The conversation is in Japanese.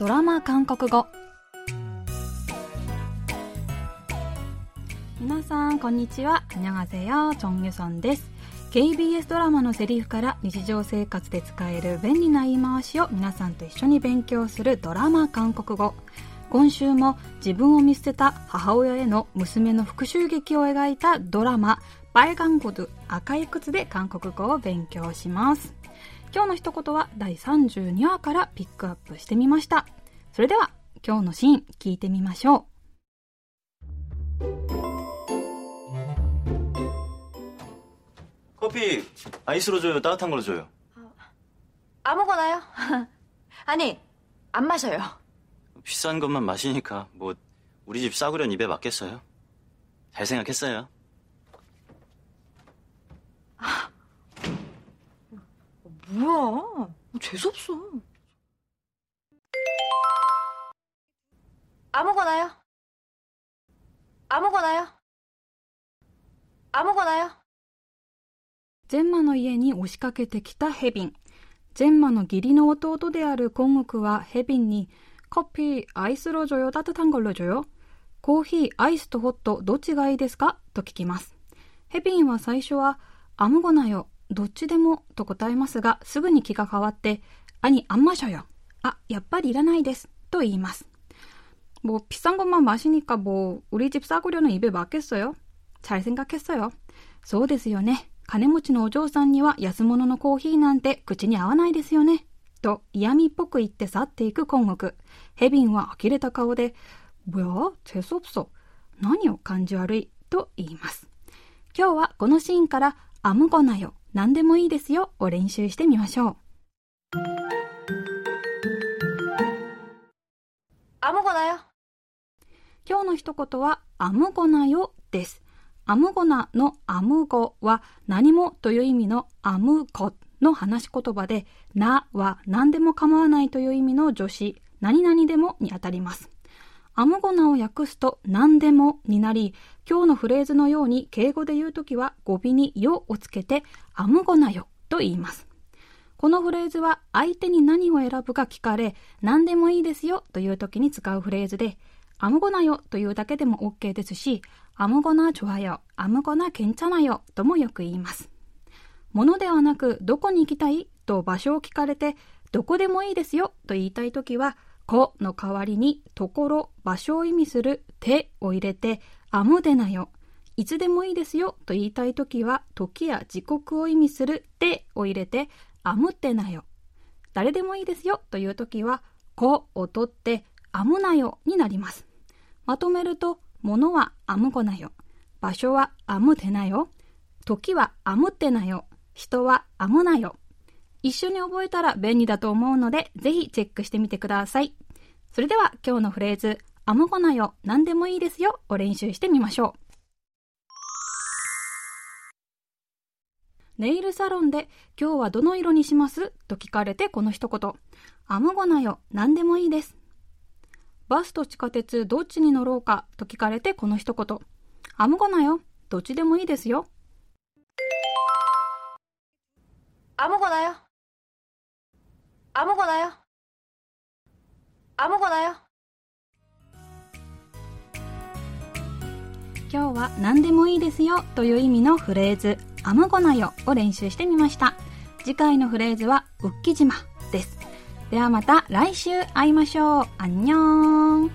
ドラマ韓国語皆さんこんにちは안녕하세요チョンユソンです KBS ドラマのセリフから日常生活で使える便利な言い回しを皆さんと一緒に勉強するドラマ韓国語今週も自分を見捨てた母親への娘の復讐劇を描いたドラマ「バイガンゴドゥ赤い靴」で韓国語を勉強します 今日の一言は第32話からピックアップしてみましたそれでは今日のシーン聞いてみましょう커피아이스로줘요따뜻한걸로줘요 아무거나요? 아니, 안 마셔요. 비싼 것만 마시니까 뭐 우리 집 싸구려는 입에 맞겠어요? 잘 생각했어요. 뭐야? 재수없어. 아무거나요? 아무거나요? 아무거나요? ジェンマの家に押しかけてきたヘビン。ジェンマの義理の弟であるコングクはヘビンに、커피アイスロジョよ따뜻한걸로よ。コーヒー、アイスとホット、どっちがいいですかと聞きます。ヘビンは最初は、アムゴナよ、 どっちでも、と答えますが、すぐに気が変わって、兄、あんましょよ。あ、やっぱりいらないです。と言います。뭐비싼것만마시니까뭐우리집싸구려는입에맞겠어요잘생각했어요そうですよね。金持ちのお嬢さんには安物のコーヒーなんて口に合わないですよね。と嫌味っぽく言って去っていく今国。ヘビンは呆れた顔で、뭐야재수없어何を感じ悪いと言います。今日はこのシーンからアムゴナよ、 何でもいいですよを練習してみましょう。アムゴナよ。今日の一言はアムゴナよです。アムゴナのアムゴは何もという意味のアムゴの話し言葉で、なは何でも構わないという意味の助詞、何々でもにあたります。アムゴナを訳すと何でもになり、今日のフレーズのように敬語で言うときは語尾によをつけてアムゴナよと言います。このフレーズは相手に何を選ぶか聞かれ、何でもいいですよというときに使うフレーズで、アムゴナよというだけでも OK ですし、アムゴナチョアよ、アムゴナケンチャナよともよく言います。ものではなく、どこに行きたいと場所を聞かれて、どこでもいいですよと言いたいときは、この代わりに、ところ、場所を意味するてを入れて、あむでなよ。いつでもいいですよと言いたいときは、時や時刻を意味するてを入れて、あむってなよ。誰でもいいですよというときは、こを取って、あむなよになります。まとめると、ものはあむこなよ。場所はあむてなよ。時はあむってなよ。人はあむなよ。一緒に覚えたら便利だと思うので、ぜひチェックしてみてください。それでは今日のフレーズ、あむこなよ、何でもいいですよを練習してみましょう。ネイルサロンで今日はどの色にします？と聞かれてこの一言。あむごなよ、何でもいいです。バスと地下鉄どっちに乗ろうか？と聞かれてこの一言。あむごなよ。どっちでもいいですよ。あむごなよ。あむごなよ。あむごなよ。今日は何でもいいですよという意味のフレーズ、あむごなよを練習してみました。次回のフレーズは、うっきじまです。ではまた来週会いましょう。あんにょーん。